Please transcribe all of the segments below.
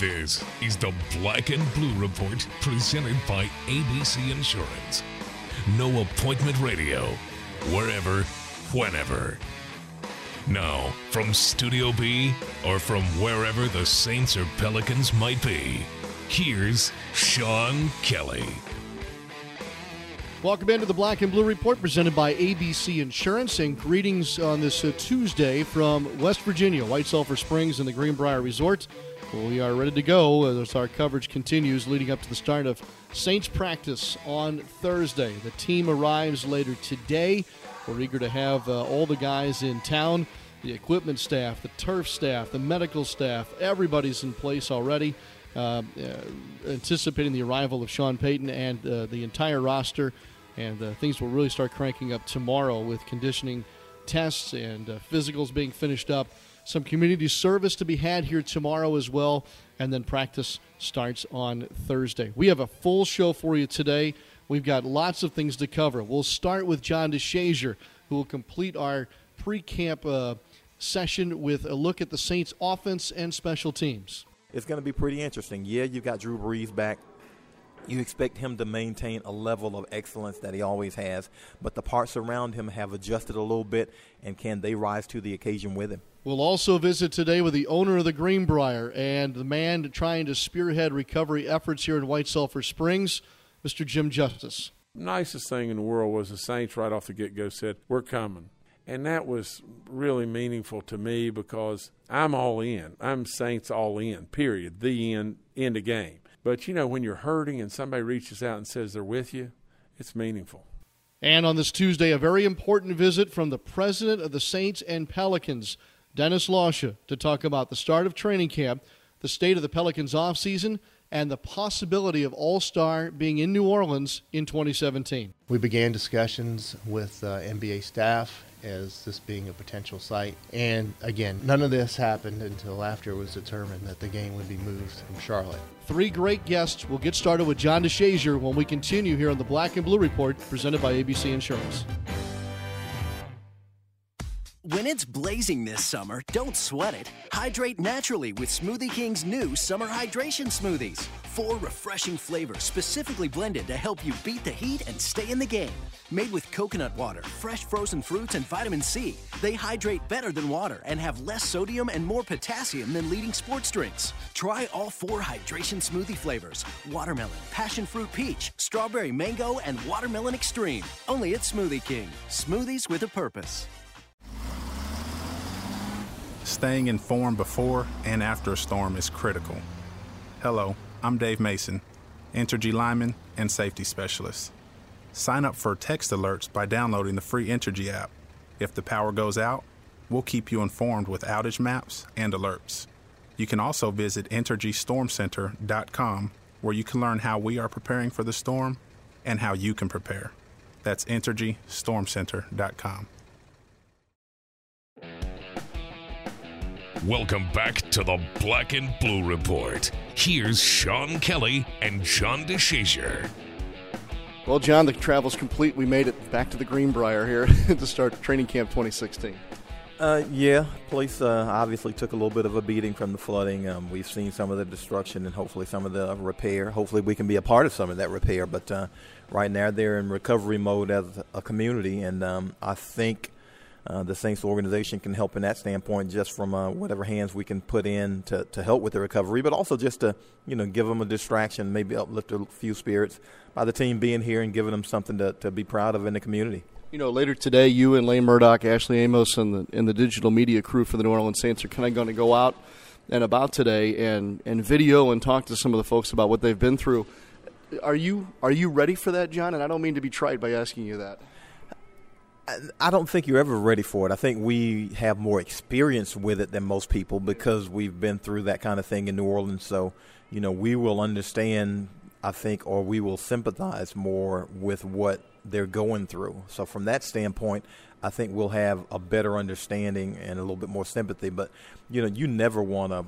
This is the Black and Blue Report presented by ABC Insurance. No appointment radio, wherever, whenever. Now, from Studio B or from wherever the Saints or Pelicans might be, here's Sean Kelly. Welcome into the Black and Blue Report presented by ABC Insurance and greetings on this uh, Tuesday from West Virginia, White Sulphur Springs and the Greenbrier Resort. We are ready to go as our coverage continues leading up to the start of Saints practice on Thursday. The team arrives later today. We're eager to have uh, all the guys in town the equipment staff, the turf staff, the medical staff, everybody's in place already. Uh, uh, anticipating the arrival of Sean Payton and uh, the entire roster. And uh, things will really start cranking up tomorrow with conditioning tests and physicals being finished up. Some community service to be had here tomorrow as well. And then practice starts on Thursday. We have a full show for you today. We've got lots of things to cover. We'll start with John DeShazier, who will complete our pre camp uh, session with a look at the Saints' offense and special teams it's going to be pretty interesting. Yeah, you've got Drew Brees back. You expect him to maintain a level of excellence that he always has, but the parts around him have adjusted a little bit, and can they rise to the occasion with him? We'll also visit today with the owner of the Greenbrier and the man trying to spearhead recovery efforts here in White Sulphur Springs, Mr. Jim Justice. Nicest thing in the world was the Saints right off the get go said, We're coming. And that was really meaningful to me because I'm all in. I'm Saints all in, period. The end, end of game. But you know, when you're hurting and somebody reaches out and says they're with you, it's meaningful. And on this Tuesday, a very important visit from the president of the Saints and Pelicans, Dennis Lauscha, to talk about the start of training camp, the state of the Pelicans offseason, and the possibility of All Star being in New Orleans in 2017. We began discussions with uh, NBA staff as this being a potential site. And again, none of this happened until after it was determined that the game would be moved from Charlotte. Three great guests. We'll get started with John DeShazier when we continue here on the Black and Blue Report presented by ABC Insurance. When it's blazing this summer, don't sweat it. Hydrate naturally with Smoothie King's new summer hydration smoothies. Four refreshing flavors specifically blended to help you beat the heat and stay in the game. Made with coconut water, fresh frozen fruits, and vitamin C, they hydrate better than water and have less sodium and more potassium than leading sports drinks. Try all four hydration smoothie flavors watermelon, passion fruit peach, strawberry mango, and watermelon extreme. Only at Smoothie King. Smoothies with a purpose. Staying informed before and after a storm is critical. Hello, I'm Dave Mason, Entergy lineman and safety specialist. Sign up for text alerts by downloading the free Entergy app. If the power goes out, we'll keep you informed with outage maps and alerts. You can also visit EntergyStormCenter.com where you can learn how we are preparing for the storm and how you can prepare. That's EntergyStormCenter.com. Welcome back to the Black and Blue Report. Here's Sean Kelly and John DeShazier. Well, John, the travel's complete. We made it back to the Greenbrier here to start training camp 2016. Uh, yeah, police uh, obviously took a little bit of a beating from the flooding. Um, we've seen some of the destruction and hopefully some of the repair. Hopefully, we can be a part of some of that repair. But uh, right now, they're in recovery mode as a community, and um, I think uh, the Saints organization can help in that standpoint, just from uh, whatever hands we can put in to, to help with the recovery, but also just to you know give them a distraction, maybe uplift a few spirits by the team being here and giving them something to, to be proud of in the community. You know, later today, you and Lane Murdoch, Ashley Amos, and the and the digital media crew for the New Orleans Saints are kind of going to go out and about today and and video and talk to some of the folks about what they've been through. Are you are you ready for that, John? And I don't mean to be trite by asking you that. I don't think you're ever ready for it. I think we have more experience with it than most people because we've been through that kind of thing in New Orleans. So, you know, we will understand, I think, or we will sympathize more with what they're going through. So, from that standpoint, I think we'll have a better understanding and a little bit more sympathy. But, you know, you never want to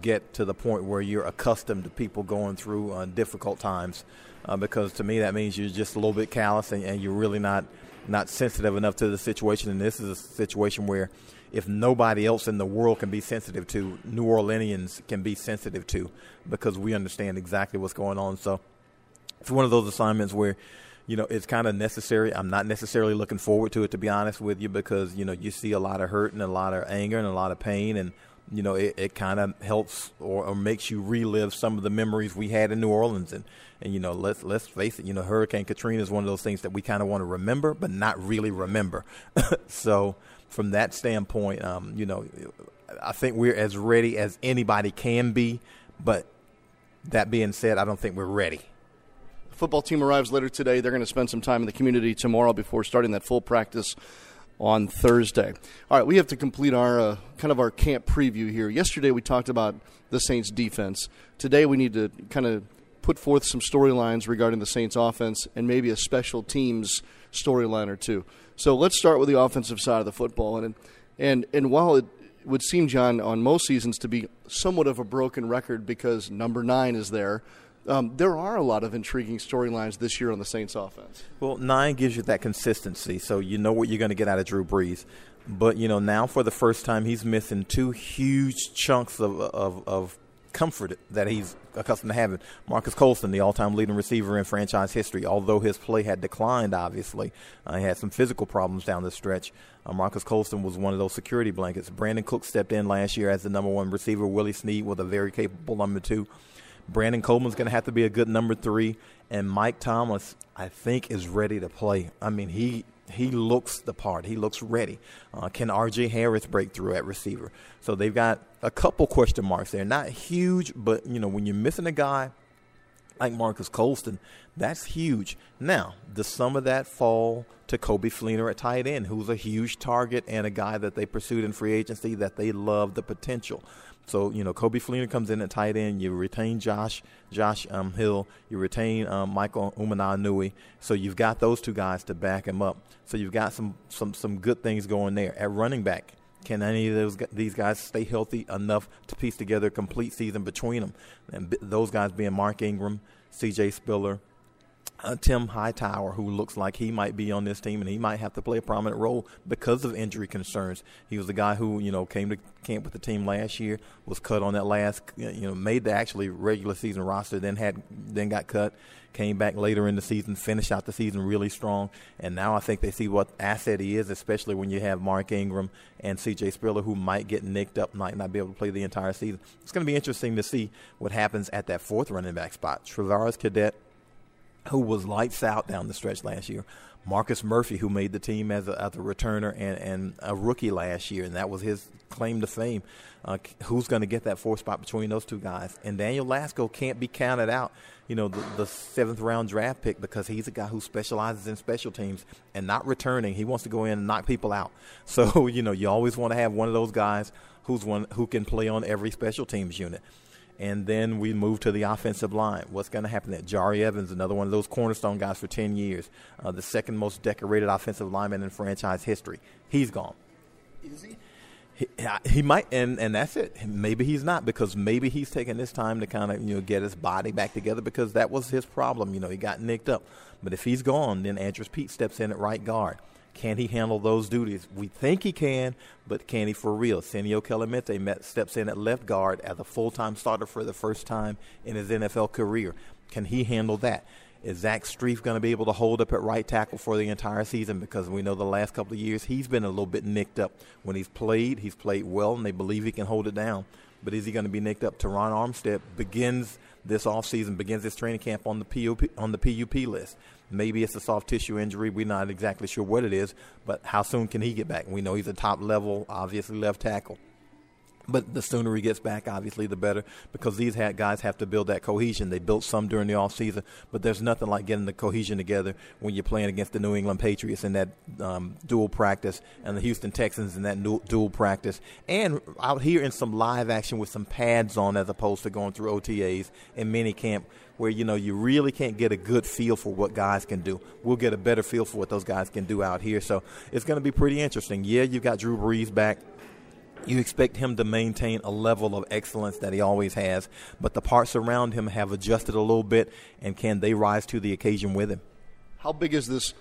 get to the point where you're accustomed to people going through uh, difficult times uh, because to me that means you're just a little bit callous and, and you're really not – not sensitive enough to the situation. And this is a situation where if nobody else in the world can be sensitive to, New Orleanians can be sensitive to because we understand exactly what's going on. So it's one of those assignments where you know, it's kind of necessary. I'm not necessarily looking forward to it, to be honest with you, because, you know, you see a lot of hurt and a lot of anger and a lot of pain. And, you know, it, it kind of helps or, or makes you relive some of the memories we had in New Orleans. And, and you know, let's, let's face it, you know, Hurricane Katrina is one of those things that we kind of want to remember, but not really remember. so, from that standpoint, um, you know, I think we're as ready as anybody can be. But that being said, I don't think we're ready football team arrives later today. They're going to spend some time in the community tomorrow before starting that full practice on Thursday. All right, we have to complete our uh, kind of our camp preview here. Yesterday we talked about the Saints defense. Today we need to kind of put forth some storylines regarding the Saints offense and maybe a special teams storyline or two. So let's start with the offensive side of the football and and and while it would seem John on most seasons to be somewhat of a broken record because number 9 is there um, there are a lot of intriguing storylines this year on the Saints offense. Well, nine gives you that consistency, so you know what you're going to get out of Drew Brees. But you know now for the first time he's missing two huge chunks of of, of comfort that he's accustomed to having. Marques Colston, the all-time leading receiver in franchise history, although his play had declined, obviously, uh, he had some physical problems down the stretch. Uh, Marques Colston was one of those security blankets. Brandin Cook stepped in last year as the number one receiver. Willie Snead was a very capable number two. Brandon Coleman's going to have to be a good number three, and Mike Thomas, I think, is ready to play. I mean, he he looks the part. He looks ready. Uh, can R.J. Harris break through at receiver? So they've got a couple question marks there. Not huge, but you know when you're missing a guy like Marques Colston, that's huge. Now, does some of that fall to Coby Fleener at tight end, who's a huge target and a guy that they pursued in free agency that they love the potential. So you know, Coby Fleener comes in at tight end. You retain Josh Josh um, Hill. You retain um, Michael Nui. So you've got those two guys to back him up. So you've got some some some good things going there at running back. Can any of those these guys stay healthy enough to piece together a complete season between them? And those guys being Mark Ingram, C.J. Spiller, uh, Tim Hightower, who looks like he might be on this team and he might have to play a prominent role because of injury concerns. He was the guy who you know came to camp with the team last year, was cut on that last you know made the actually regular season roster, then had then got cut, came back later in the season, finished out the season really strong, and now I think they see what asset he is, especially when you have Mark Ingram and C.J. Spiller who might get nicked up, might not be able to play the entire season. It's going to be interesting to see what happens at that fourth running back spot. Travaris Cadet who was lights out down the stretch last year. Marcus Murphy, who made the team as a, as a returner and, and a rookie last year, and that was his claim to fame. Uh, who's going to get that fourth spot between those two guys? And Daniel Lasco can't be counted out, you know, the, the seventh round draft pick because he's a guy who specializes in special teams and not returning. He wants to go in and knock people out. So, you know, you always want to have one of those guys who's one who can play on every special teams unit and then we move to the offensive line. What's going to happen there? Jahri Evans, another one of those cornerstone guys for 10 years, uh, the second most decorated offensive lineman in franchise history. He's gone. Is he? He, he might, and, and that's it. Maybe he's not because maybe he's taking this time to kind of you know get his body back together because that was his problem. You know, he got nicked up. But if he's gone, then Andrus Peat steps in at right guard. Can he handle those duties? We think he can, but can he for real? Senio Kelemete met, steps in at left guard as a full time starter for the first time in his NFL career. Can he handle that? Is Zach Strief going to be able to hold up at right tackle for the entire season? Because we know the last couple of years he's been a little bit nicked up. When he's played, he's played well, and they believe he can hold it down. But is he going to be nicked up? Terron Armstead begins this offseason, begins his training camp on the on the PUP list. Maybe it's a soft tissue injury. We're not exactly sure what it is, but how soon can he get back? We know he's a top level, obviously left tackle. But the sooner he gets back, obviously, the better because these guys have to build that cohesion. They built some during the offseason, but there's nothing like getting the cohesion together when you're playing against the New England Patriots in that um, dual practice and the Houston Texans in that dual practice. And out here in some live action with some pads on as opposed to going through OTAs and mini camp where you know you really can't get a good feel for what guys can do. We'll get a better feel for what those guys can do out here. So it's going to be pretty interesting. Yeah, you've got Drew Brees back. You expect him to maintain a level of excellence that he always has, but the parts around him have adjusted a little bit, and can they rise to the occasion with him? How big is this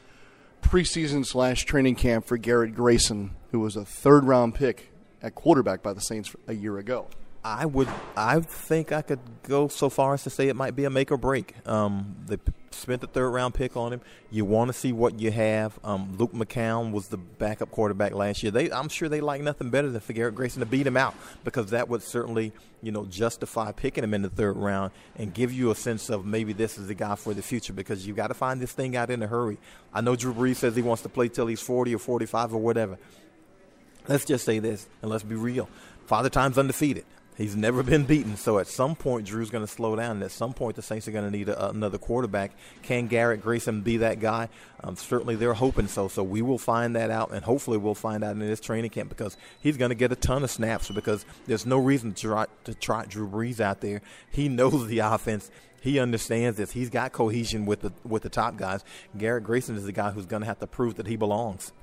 preseason slash training camp for Garrett Grayson, who was a third round pick at quarterback by the Saints a year ago? I would. I think I could go so far as to say it might be a make or break. Um, they spent the third round pick on him. You want to see what you have. Um, Luke McCown was the backup quarterback last year. They, I'm sure they like nothing better than for Garrett Grayson to beat him out because that would certainly, you know, justify picking him in the third round and give you a sense of maybe this is the guy for the future because you've got to find this thing out in a hurry. I know Drew Brees says he wants to play till he's 40 or 45 or whatever. Let's just say this and let's be real. Father Time's undefeated. He's never been beaten, so at some point Drew's going to slow down, and at some point the Saints are going to need a, another quarterback. Can Garrett Grayson be that guy? Um, certainly, they're hoping so. So we will find that out, and hopefully we'll find out in this training camp because he's going to get a ton of snaps because there's no reason to try to trot Drew Brees out there. He knows the offense. He understands this. He's got cohesion with the with the top guys. Garrett Grayson is the guy who's going to have to prove that he belongs.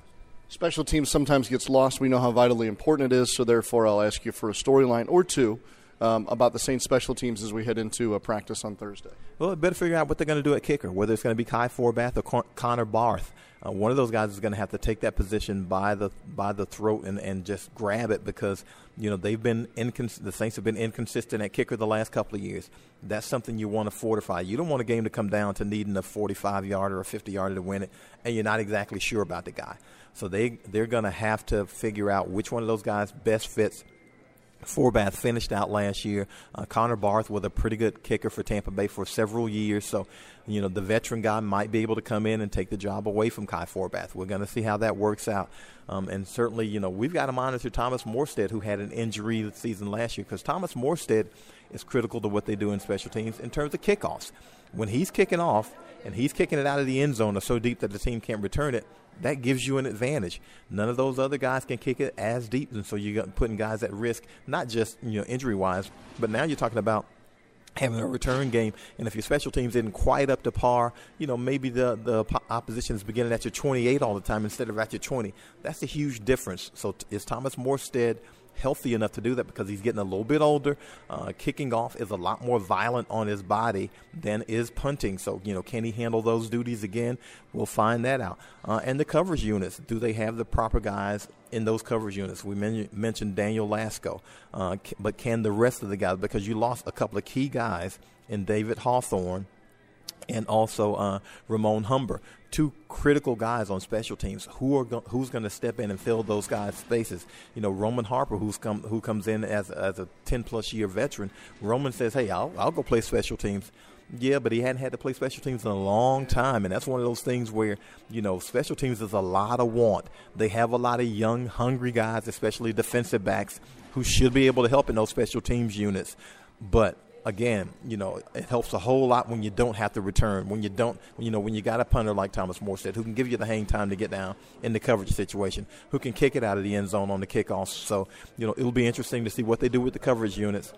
Special teams sometimes gets lost. We know how vitally important it is, so therefore I'll ask you for a storyline or two um, about the Saints special teams as we head into a practice on Thursday. Well, better figure out what they're going to do at kicker, whether it's going to be Kai Forbath or Con- Connor Barth. Uh, one of those guys is going to have to take that position by the by the throat and, and just grab it because you know they've been incons- the Saints have been inconsistent at kicker the last couple of years. That's something you want to fortify. You don't want a game to come down to needing a 45 yarder or a 50 yarder to win it, and you're not exactly sure about the guy. So they they're going to have to figure out which one of those guys best fits. Forbath finished out last year. Uh, Connor Barth was a pretty good kicker for Tampa Bay for several years. So, you know, the veteran guy might be able to come in and take the job away from Kai Forbath. We're going to see how that works out. Um, and certainly, you know, we've got to monitor Thomas Morstead, who had an injury season last year, because Thomas Morstead is critical to what they do in special teams in terms of kickoffs. When he's kicking off and he's kicking it out of the end zone or so deep that the team can't return it, that gives you an advantage. None of those other guys can kick it as deep, and so you're putting guys at risk, not just you know injury wise, but now you're talking about having a return game. And if your special teams isn't quite up to par, you know, maybe the, the opposition is beginning at your 28 all the time instead of at your 20. That's a huge difference. So is Thomas Morstead – healthy enough to do that because he's getting a little bit older. Uh, kicking off is a lot more violent on his body than is punting. So, you know, can he handle those duties again? We'll find that out. Uh, and the coverage units, do they have the proper guys in those coverage units? We men- mentioned Daniel Lasco, uh, but can the rest of the guys, because you lost a couple of key guys in David Hawthorne and also uh, Ramon Humber two critical guys on special teams. Who are go- who's going to step in and fill those guys' spaces? You know, Roman Harper, who's come who comes in as as a ten plus year veteran. Roman says, "Hey, I'll I'll go play special teams." Yeah, but he hadn't had to play special teams in a long time, and that's one of those things where you know special teams is a lot of want. They have a lot of young, hungry guys, especially defensive backs, who should be able to help in those special teams units. But again, you know, it helps a whole lot when you don't have to return. When you don't, you know, when you got a punter like Thomas Morstead who can give you the hang time to get down in the coverage situation, who can kick it out of the end zone on the kickoffs. So, you know, it'll be interesting to see what they do with the coverage units.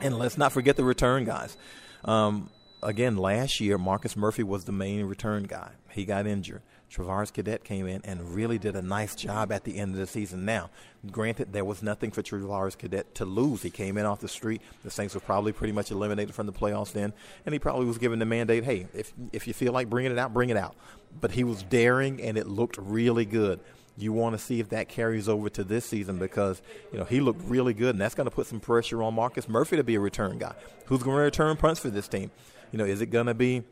And let's not forget the return guys. Um, again, last year, Marcus Murphy was the main return guy. He got injured. Travaris Cadet came in and really did a nice job at the end of the season. Now, granted, there was nothing for Travaris Cadet to lose. He came in off the street. The Saints were probably pretty much eliminated from the playoffs then, and he probably was given the mandate, hey, if if you feel like bringing it out, bring it out. But he was daring, and it looked really good. You want to see if that carries over to this season because you know he looked really good, and that's going to put some pressure on Marcus Murphy to be a return guy. Who's going to return punts for this team? You know, is it going to be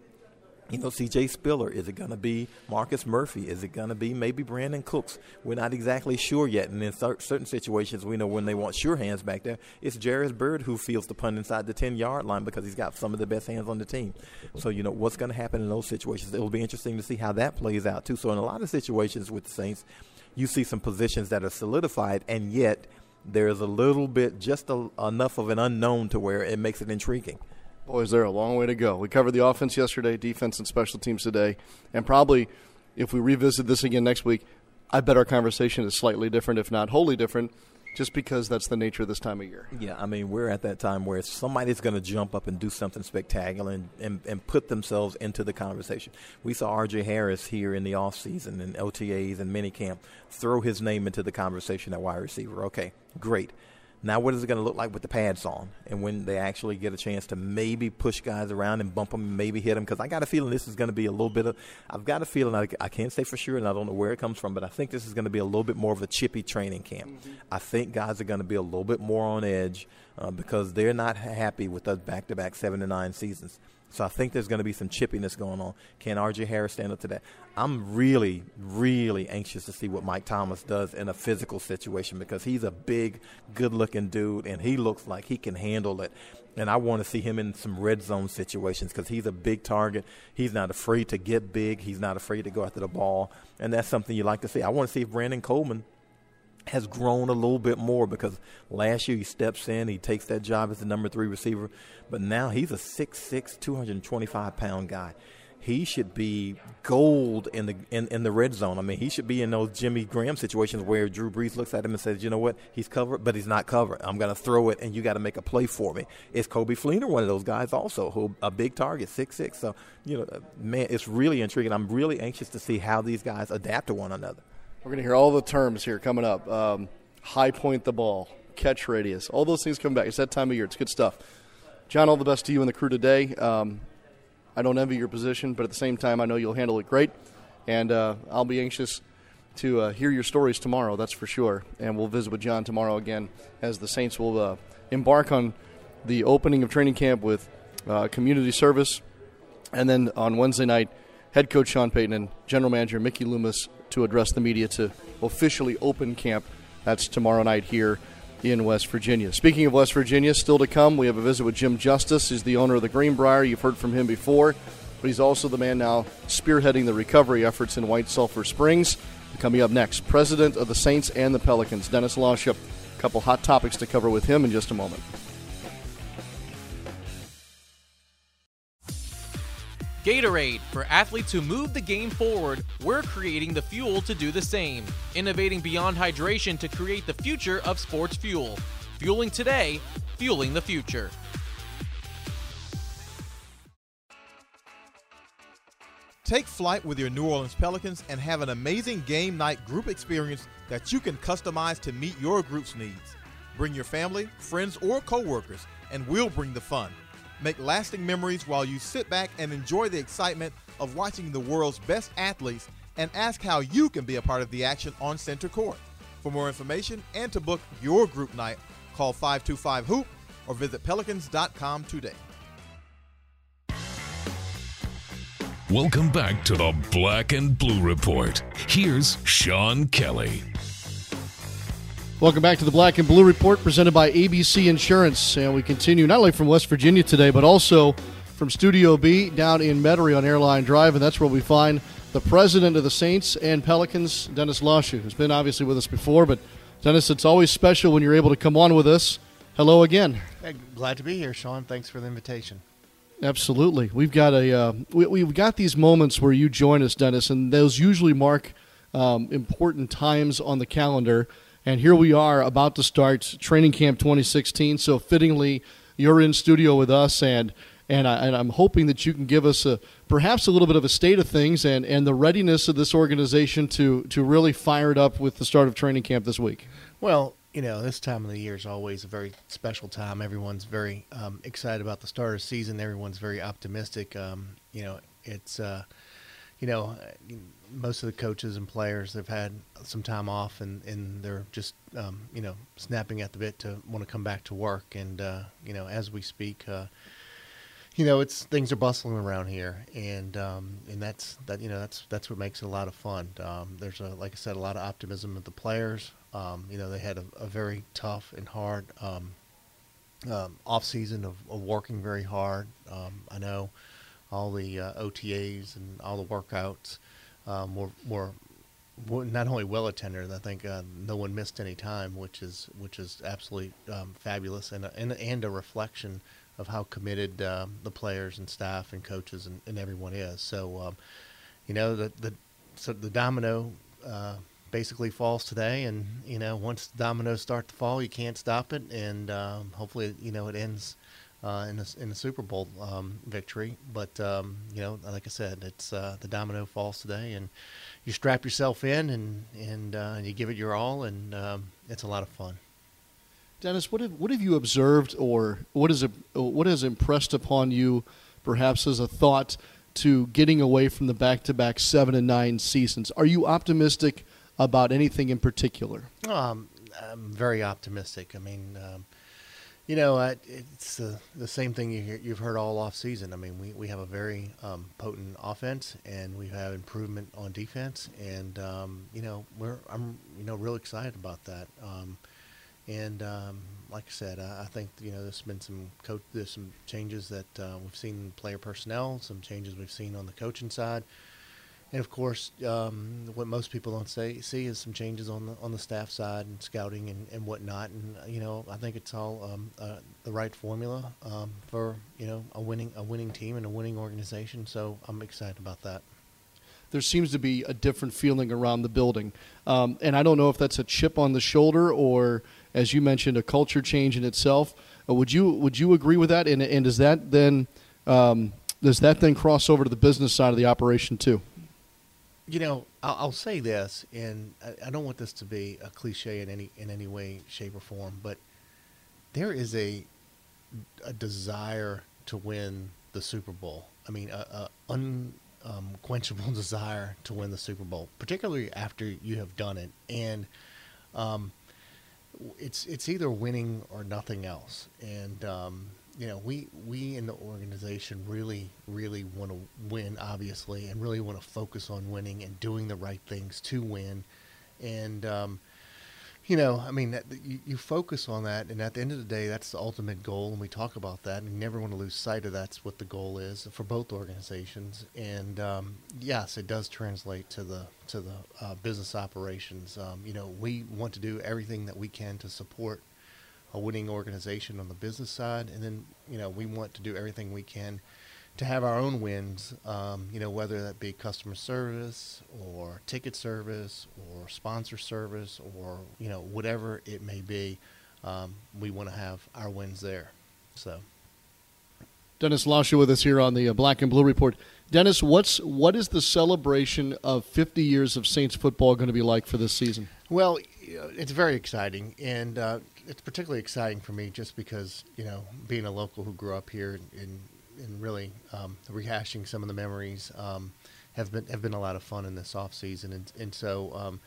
you know, C.J. Spiller? Is it going to be Marcus Murphy? Is it going to be maybe Brandin Cooks? We're not exactly sure yet. And in certain situations, we know when they want sure hands back there, it's Jairus Byrd who feels the punt inside the 10 yard line because he's got some of the best hands on the team. So, you know, what's going to happen in those situations? It'll be interesting to see how that plays out, too. So, in a lot of situations with the Saints, you see some positions that are solidified, and yet there's a little bit, just a, enough of an unknown to where it makes it intriguing. Boy, is there a long way to go. We covered the offense yesterday, defense and special teams today, and probably if we revisit this again next week, I bet our conversation is slightly different, if not wholly different, just because that's the nature of this time of year. Yeah, I mean, we're at that time where somebody's going to jump up and do something spectacular and, and, and, put themselves into the conversation. We saw R.J. Harris here in the offseason and OTAs and minicamp throw his name into the conversation at wide receiver. Okay, great. Now, what is it going to look like with the pads on, and when they actually get a chance to maybe push guys around and bump them, maybe hit them? Because I got a feeling this is going to be a little bit of. I've got a feeling I, I, can't say for sure, and I don't know where it comes from, but I think this is going to be a little bit more of a chippy training camp. Mm-hmm. I think guys are going to be a little bit more on edge uh, because they're not happy with us back-to-back seven to nine seasons. So I think there's going to be some chippiness going on. Can R.J. Harris stand up to that? I'm really, really anxious to see what Mike Thomas does in a physical situation because he's a big, good-looking dude, and he looks like he can handle it. And I want to see him in some red zone situations because he's a big target. He's not afraid to get big. He's not afraid to go after the ball, and that's something you like to see. I want to see if Brandon Coleman – has grown a little bit more because last year he steps in, he takes that job as the number three receiver, but now he's a 6'6", 225 pound guy. He should be gold in the in, in the red zone. I mean, he should be in those Jimmy Graham situations where Drew Brees looks at him and says, "You know what? He's covered, but he's not covered. I'm going to throw it, and you got to make a play for me." Is Coby Fleener one of those guys also who a big target, six six? So you know, man, it's really intriguing. I'm really anxious to see how these guys adapt to one another. We're going to hear all the terms here coming up. Um, high point the ball, catch radius, all those things come back. It's that time of year. It's good stuff. John, all the best to you and the crew today. Um, I don't envy your position, but at the same time, I know you'll handle it great. And uh, I'll be anxious to uh, hear your stories tomorrow, that's for sure. And we'll visit with John tomorrow again as the Saints will uh, embark on the opening of training camp with uh, community service. And then on Wednesday night, head coach Sean Payton and general manager Mickey Loomis to address the media to officially open camp. That's tomorrow night here in West Virginia. Speaking of West Virginia, still to come, we have a visit with Jim Justice. He's the owner of the Greenbrier. You've heard from him before, but he's also the man now spearheading the recovery efforts in White Sulphur Springs. Coming up next, president of the Saints and the Pelicans, Dennis Lauscha. A couple hot topics to cover with him in just a moment. Gatorade, for athletes who move the game forward, we're creating the fuel to do the same. Innovating beyond hydration to create the future of sports fuel. Fueling today, fueling the future. Take flight with your New Orleans Pelicans and have an amazing game night group experience that you can customize to meet your group's needs. Bring your family, friends, or coworkers, and we'll bring the fun. Make lasting memories while you sit back and enjoy the excitement of watching the world's best athletes and ask how you can be a part of the action on center court. For more information and to book your group night, call 525 Hoop or visit pelicans.com today. Welcome back to the Black and Blue Report. Here's Sean Kelly. Welcome back to the Black and Blue Report presented by ABC Insurance. And we continue not only from West Virginia today, but also from Studio B down in Metairie on Airline Drive. And that's where we find the president of the Saints and Pelicans, Dennis Lauscha, who's been obviously with us before. But Dennis, it's always special when you're able to come on with us. Hello again. Hey, glad to be here, Sean. Thanks for the invitation. Absolutely. We've got a uh, we, have got these moments where you join us, Dennis, and those usually mark um, important times on the calendar. And here we are about to start training camp 2016. So fittingly, you're in studio with us, and and, I, am hoping that you can give us a perhaps a little bit of a state of things and, and the readiness of this organization to to really fire it up with the start of training camp this week. Well, you know, this time of the year is always a very special time. Everyone's very um, excited about the start of season. Everyone's very optimistic. Um, you know, it's uh, you know most of the coaches and players have had some time off and, and they're just um, you know snapping at the bit to want to come back to work. And uh, you know as we speak uh, you know it's things are bustling around here. And um, and that's that you know that's that's what makes it a lot of fun. Um, there's a like I said a lot of optimism with the players. Um, you know they had a, a very tough and hard um, um, off season of, of, working very hard. I know all the uh, OTAs and all the workouts um, were, were not only well attended. I think uh, no one missed any time, which is which is absolutely um, fabulous and a, and, and a reflection of how committed um, the players and staff and coaches and, and everyone is. So, um, you know, the the so the domino uh, basically falls today, and you know, once the dominoes start to fall, you can't stop it, and um, hopefully, you know, it ends uh, in the in the Super Bowl um, victory. But um, you know, like I said, it's uh, the domino falls today, and you strap yourself in and and, uh, and you give it your all, and um, it's a lot of fun. Dennis, what have what have you observed, or what is what has impressed upon you, perhaps as a thought to getting away from the back-to-back seven and nine seasons? Are you optimistic about anything in particular? Um, I'm very optimistic. I mean, um, you know, it's uh, the same thing you you've heard all off season. I mean, we, we have a very um, potent offense, and we have improvement on defense, and um, you know, we're I'm you know real excited about that. Um, and um, like I said, I, I, think you know there's been some coach, there's some changes that uh, we've seen in player personnel, some changes we've seen on the coaching side and of course, um, what most people don't say, see is some changes on the on the staff side and scouting and, and whatnot. And uh, you know, I think it's all um, uh, the right formula um, for you know a winning a winning team and a winning organization. So I'm excited about that. There seems to be a different feeling around the building, um, and I don't know if that's a chip on the shoulder or, as you mentioned, a culture change in itself. Uh, would you would you agree with that? And, and does that then um, does that then cross over to the business side of the operation too? You know, I'll, I'll, say this, and I, I, don't want this to be a cliche in any in any way, shape, or form, but there is a a desire to win the Super Bowl. I mean, a, a unquenchable desire to win the Super Bowl, particularly after you have done it, and um, it's it's either winning or nothing else, and um, you know, we we in the organization really really want to win, obviously, and really want to focus on winning and doing the right things to win. And um, you know, I mean, that, you, you focus on that, and at the end of the day, that's the ultimate goal, and we talk about that, and you never want to lose sight of that's what the goal is for both organizations. And um, yes, it does translate to the to the uh, business operations. Um, you know, we want to do everything that we can to support a winning organization on the business side, and then you know we want to do everything we can to have our own wins. Um, you know whether that be customer service or ticket service or sponsor service or you know whatever it may be, um, we want to have our wins there. So. Dennis Lauscha with us here on the uh, Black and Blue Report. Dennis, what's what is the celebration of 50 years of Saints football going to be like for this season? Well, it's very exciting, and uh, it's particularly exciting for me just because you know being a local who grew up here and and really um, rehashing some of the memories um, have been have been a lot of fun in this off season. And and so um,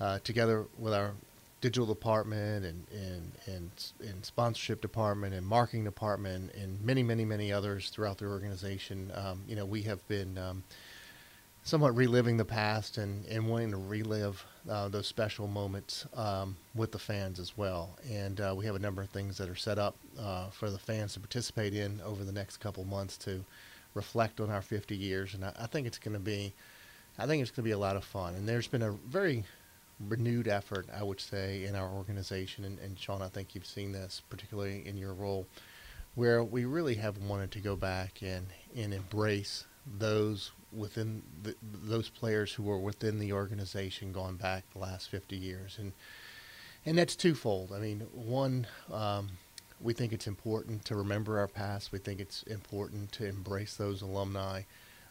uh, together with our digital department and, and and and sponsorship department and marketing department and many many many others throughout the organization um, you know we have been um, somewhat reliving the past and, and wanting to relive uh, those special moments um, with the fans as well. And uh, we have a number of things that are set up uh, for the fans to participate in over the next couple months to reflect on our 50 years. And I, I think it's going to be, I think it's going to be a lot of fun. And there's been a very renewed effort, I would say, in our organization. And, and Sean, I think you've seen this, particularly in your role, where we really have wanted to go back and, and embrace those within the, those players who were within the organization going back the last 50 years. And and that's twofold. I mean one um, we think it's important to remember our past. We think it's important to embrace those alumni.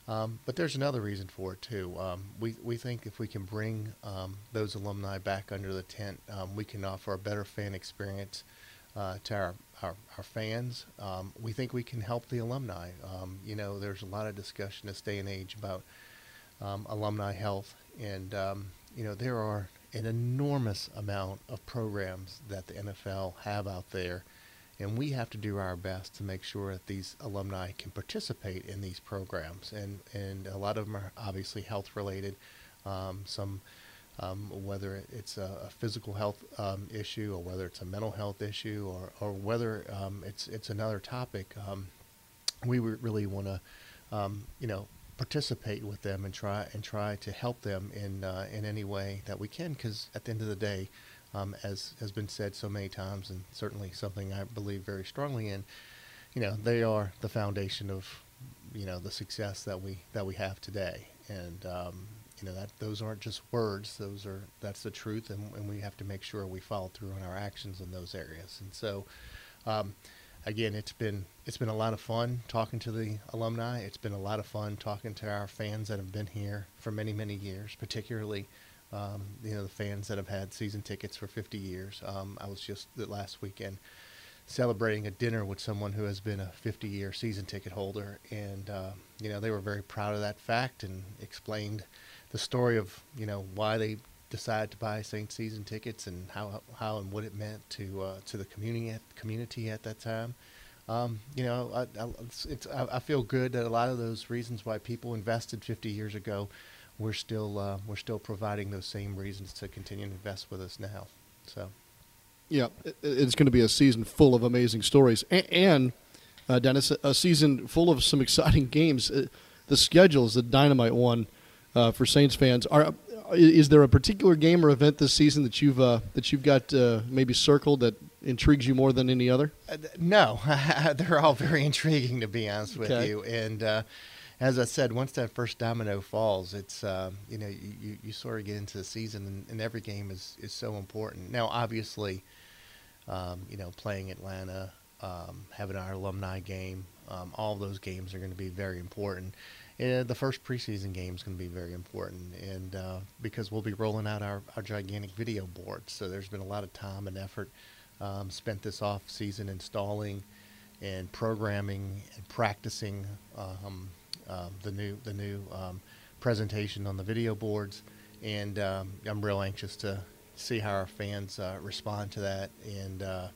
Um, but there's another reason for it too. Um, we we think if we can bring um, those alumni back under the tent, um, we can offer a better fan experience uh, to our our, our fans. Um, we think we can help the alumni. Um, you know, there's a lot of discussion this day and age about um, alumni health, and um, you know there are an enormous amount of programs that the NFL have out there, and we have to do our best to make sure that these alumni can participate in these programs, and and a lot of them are obviously health related. Um, some um, whether it's a, a physical health um, issue or whether it's a mental health issue or, or whether um, it's it's another topic. Um, we really want to, um, you know, participate with them and try and try to help them in uh, in any way that we can. Because at the end of the day, as has been said so many times, and certainly something I believe very strongly in, you know, they are the foundation of you know the success that we that we have today. And um, you know that those aren't just words; those are that's the truth, and, and we have to make sure we follow through on our actions in those areas. And so, um, again, it's been it's been a lot of fun talking to the alumni. It's been a lot of fun talking to our fans that have been here for many many years, particularly um, you know the fans that have had season tickets for 50 years. Um, I was just last weekend celebrating a dinner with someone who has been a 50 year season ticket holder, and uh, you know they were very proud of that fact and explained the story of you know why they decided to buy Saint season tickets and how how and what it meant to uh, to the community at, community at that time. Um, you know, I, I, it's, I, I feel good that a lot of those reasons why people invested 50 years ago, we're still uh, we're still providing those same reasons to continue to invest with us now. So, yeah, it's going to be a season full of amazing stories, and, uh, Dennis, a season full of some exciting games. Uh, the schedule is a dynamite one uh, for Saints fans. Are is there a particular game or event this season that you've uh, that you've got uh, maybe circled that intrigues you more than any other? Uh, no, they're all very intriguing to be honest with okay. you. And uh, as I said, once that first domino falls, it's um, you know you, you, you, sort of get into the season, and, and, every game is is so important. Now, obviously, um, you know playing Atlanta, um, having our alumni game, um, all those games are going to be very important. The first preseason game is going to be very important, and uh, because we'll be rolling out our, our gigantic video board, so there's been a lot of time and effort um, spent this off season installing and programming and practicing um, uh, the new the new um, presentation on the video boards, and um, I'm real anxious to see how our fans uh, respond to that. And uh,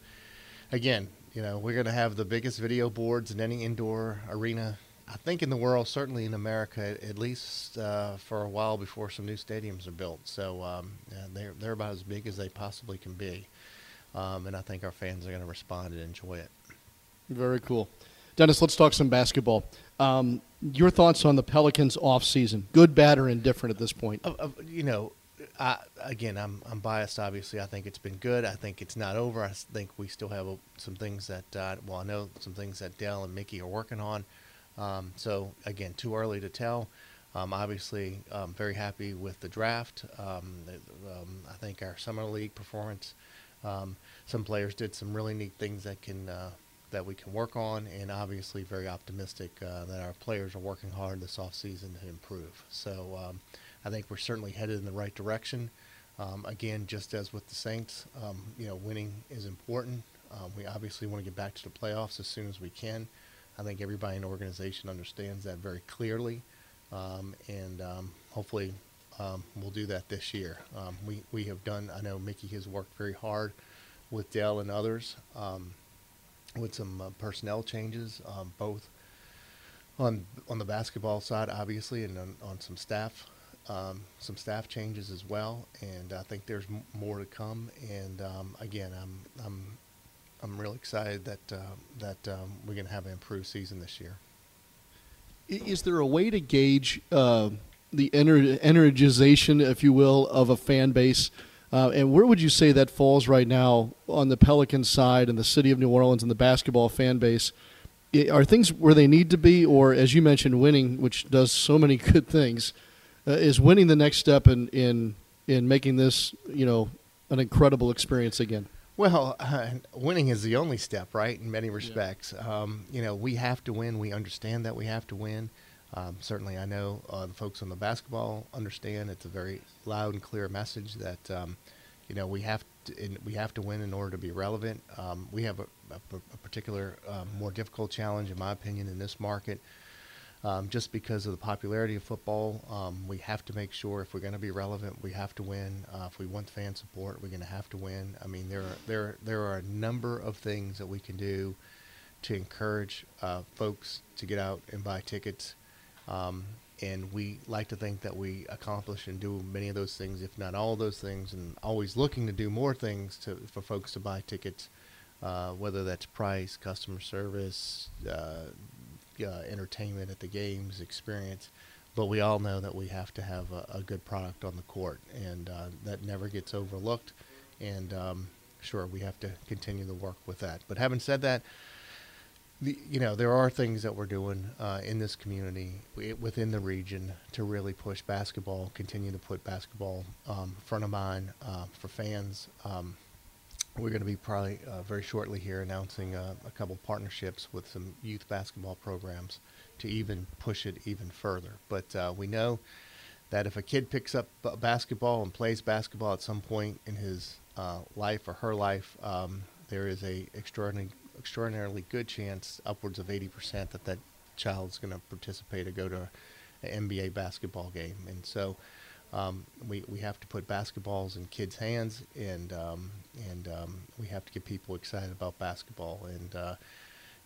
again, you know, we're going to have the biggest video boards in any indoor arena I think in the world, certainly in America, at least uh, for a while before some new stadiums are built. So um, they're they're about as big as they possibly can be, um, and I think our fans are going to respond and enjoy it. Very cool, Dennis. Let's talk some basketball. Um, your thoughts on the Pelicans off season? Good, bad, or indifferent at this point? Uh, uh, you know, I, again, I'm I'm biased. Obviously, I think it's been good. I think it's not over. I think we still have some things that uh, well, I know some things that Dell and Mickey are working on. Um, so again, too early to tell. Um, obviously, um, very happy with the draft. Um, um, I think our summer league performance. Um, some players did some really neat things that can uh, that we can work on, and obviously very optimistic uh, that our players are working hard this off season to improve. So I think we're certainly headed in the right direction. again, just as with the Saints, you know, winning is important. we obviously want to get back to the playoffs as soon as we can. I think everybody in the organization understands that very clearly, um, and um, hopefully um, we'll do that this year. Um, we we have done. I know Mickey has worked very hard with Dell and others um, with some uh, personnel changes, um, both on on the basketball side, obviously, and on, on some staff. some staff changes as well, and I think there's m- more to come. And again, I'm I'm I'm really excited that uh, that um, we're going to have an improved season this year. Is there a way to gauge uh, the ener- energization, if you will, of a fan base? Uh, and where would you say that falls right now on the Pelican side and the city of New Orleans and the basketball fan base? Are things where they need to be, or as you mentioned, winning, which does so many good things, uh, is winning the next step in in in making this you know an incredible experience again? Well, uh, winning is the only step, right? In many respects, yeah. um, you know, we have to win. We understand that we have to win. Um, certainly, I know uh, the folks on the basketball understand. It's a very loud and clear message that um, you know we have to in, we have to win in order to be relevant. Um, we have a, a, a particular um, more difficult challenge, in my opinion, in this market um, just because of the popularity of football. Um, we have to make sure if we're going to be relevant, we have to win. Uh, if we want fan support, we're going to have to win. I mean, there are, there there are a number of things that we can do to encourage uh, folks to get out and buy tickets. Um, and we like to think that we accomplish and do many of those things, if not all those things, and always looking to do more things to, for folks to buy tickets, uh, whether that's price, customer service, uh, entertainment at the games, experience. But we all know that we have to have a, a good product on the court, and uh, that never gets overlooked. And um, sure, we have to continue the work with that. But having said that, the, you know, there are things that we're doing uh, in this community within the region to really push basketball, continue to put basketball um, front of mind uh, for fans. Um, we're going to be probably uh, very shortly here announcing uh, a couple partnerships with some youth basketball programs to even push it even further. But uh, we know that if a kid picks up basketball and plays basketball at some point in his uh, life or her life, um, there is a extraordinarily extraordinarily good chance, upwards of 80%, that that child's going to participate or go to an NBA basketball game. And so um, we, we have to put basketballs in kids' hands, and um, and um, we have to get people excited about basketball. And uh,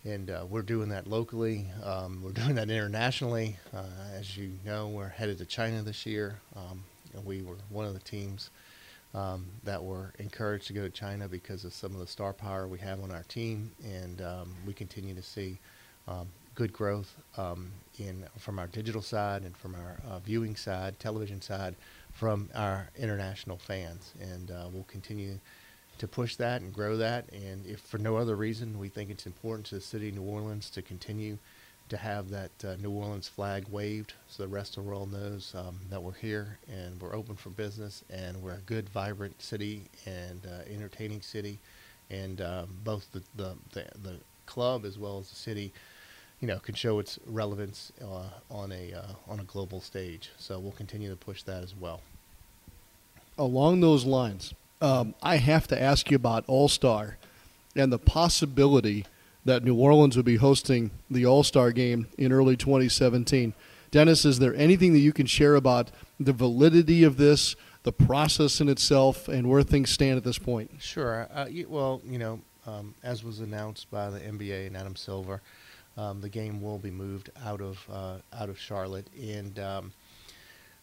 and uh, we're doing that locally. Um, we're doing that internationally. Uh, as you know, we're headed to China this year. Um, we were one of the teams um, that were encouraged to go to China because of some of the star power we have on our team, and we continue to see good growth um, in from our digital side and from our uh, viewing side, television side, from our international fans, and uh, we'll continue to push that and grow that. And if for no other reason, we think it's important to the city of New Orleans to continue to have that uh, New Orleans flag waved so the rest of the world knows um, that we're here and we're open for business and we're a good, vibrant city and uh, entertaining city. And um, both the, the, the, the, club as well as the city, you know, can show its relevance uh, on a uh, on a global stage. So we'll continue to push that as well. Along those lines, um, I have to ask you about All Star and the possibility that New Orleans would be hosting the All Star game in early 2017. Dennis, is there anything that you can share about the validity of this, the process in itself, and where things stand at this point? Sure. Uh, well, you know, um, as was announced by the NBA and Adam Silver, um, the game will be moved out of uh, out of Charlotte. And um,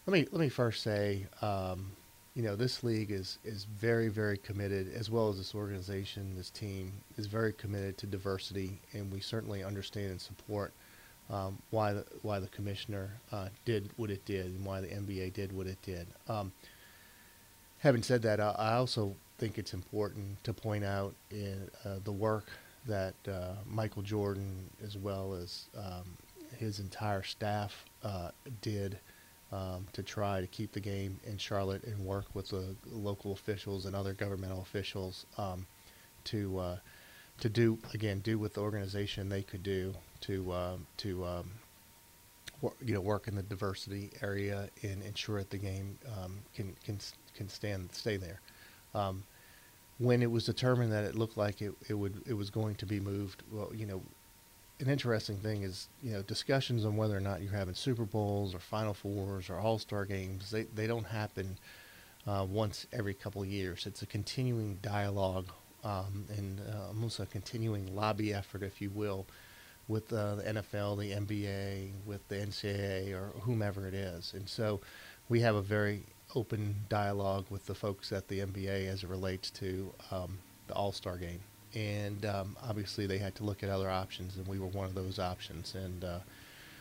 let me let me first say, um, you know, this league is is very very committed, as well as this organization, this team is very committed to diversity, and we certainly understand and support um, why the why the commissioner uh, did what it did and why the NBA did what it did. Um, having said that, I, I, also think it's important to point out in, uh, the work that uh, Michael Jordan, as well as um, his entire staff, uh, did um, to try to keep the game in Charlotte and work with the local officials and other governmental officials um, to uh, to do again do what the organization they could do to uh, to um, wor- you know work in the diversity area and ensure that the game um, can can can stand stay there. Um, when it was determined that it looked like it, it would it was going to be moved, well, you know, an interesting thing is you know discussions on whether or not you're having Super Bowls or Final Fours or All Star games. They they don't happen uh, once every couple of years. It's a continuing dialogue um, and uh, almost a continuing lobby effort, if you will, with uh, the NFL, the NBA, with the NCAA, or whomever it is. And so we have a very open dialogue with the folks at the NBA as it relates to um, the All Star game and um, obviously they had to look at other options, and we were one of those options. And uh,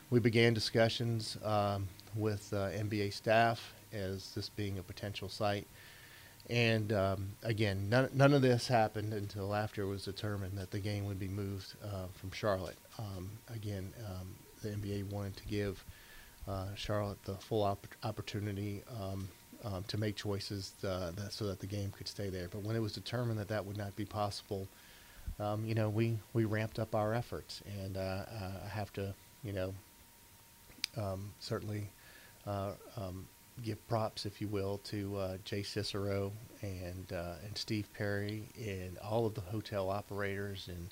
we began discussions um, with uh, NBA staff as this being a potential site. And um, again, none, none of this happened until after it was determined that the game would be moved uh, from Charlotte. Um, again, um, the NBA wanted to give uh, Charlotte the full op- opportunity um, um, to make choices uh, that, so that the game could stay there. But when it was determined that that would not be possible, um, you know, we, we ramped up our efforts. And uh, I have to, you know, um, certainly uh, um, give props, if you will, to uh, Jay Cicero and uh, and Steve Perry and all of the hotel operators and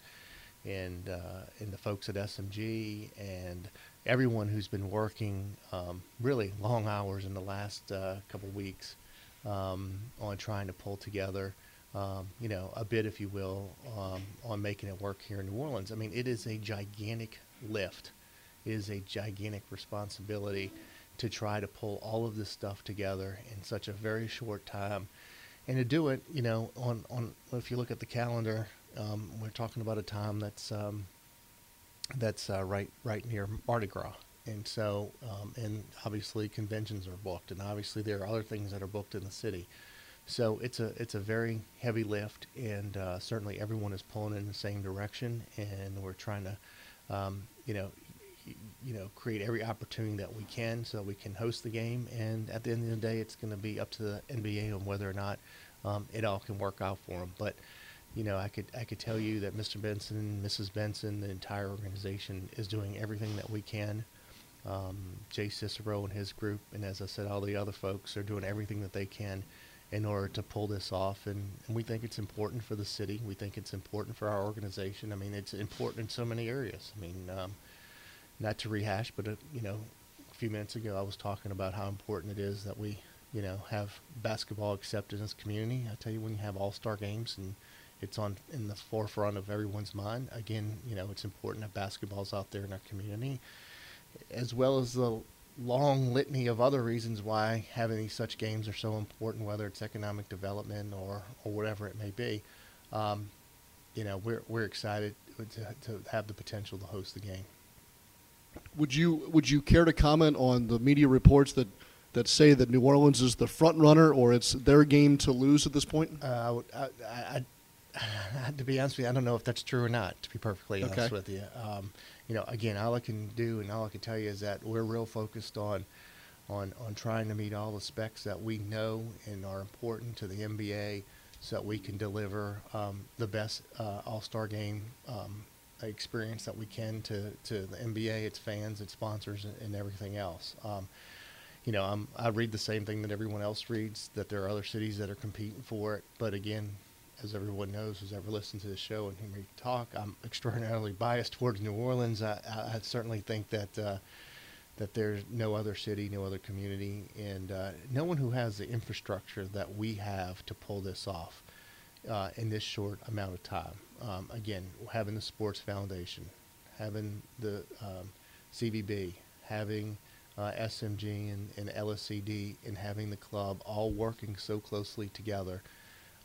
and uh, and the folks at SMG and everyone who's been working um, really long hours in the last uh, couple weeks um, on trying to pull together um, you know, a bit, if you will, um, on making it work here in New Orleans. I mean, it is a gigantic lift. It is a gigantic responsibility to try to pull all of this stuff together in such a very short time, and to do it, you know, on on if you look at the calendar, um, we're talking about a time that's um, that's uh, right right near Mardi Gras. And so, um, and obviously conventions are booked, and obviously there are other things that are booked in the city. So it's a it's a very heavy lift, and uh, certainly everyone is pulling in the same direction, and we're trying to, um, you know, you know, create every opportunity that we can so we can host the game. And at the end of the day, it's going to be up to the NBA on whether or not um, it all can work out for them. But you know, I could I could tell you that Mr. Benson, Mrs. Benson, the entire organization is doing everything that we can um, Jay Cicero and his group, and as I said, all the other folks are doing everything that they can in order to pull this off. And, and we think it's important for the city. We think it's important for our organization. I mean, it's important in so many areas. I mean, um, not to rehash, but uh, you know, a few minutes ago I was talking about how important it is that we, you know, have basketball accepted in this community. I tell you, when you have all-star games and it's on in the forefront of everyone's mind. Again, you know, it's important that basketball's out there in our community, as well as the long litany of other reasons why having these such games are so important, whether it's economic development or, or whatever it may be. Um, you know, we're, we're excited to, to have the potential to host the game. Would you would you care to comment on the media reports that, that say that New Orleans is the front runner or it's their game to lose at this point? Uh, I, I, I, to be honest with you, I don't know if that's true or not. To be perfectly honest Okay. with you, um, you know, again, all I can do and all I can tell you is that we're real focused on, on, on trying to meet all the specs that we know and are important to the NBA, so that we can deliver um, the best uh, All-Star game um, experience that we can to, to the NBA, its fans, its sponsors, and, and everything else. Um, you know, I'm, I read the same thing that everyone else reads, that there are other cities that are competing for it. But again, as everyone knows who's ever listened to the show and heard me talk, I'm extraordinarily biased towards New Orleans. I, I, I certainly think that uh, that there's no other city, no other community, and uh, no one who has the infrastructure that we have to pull this off uh, in this short amount of time. Um, again, having the sports foundation, having the um, CVB, having uh, SMG and, and LSED, and having the club all working so closely together.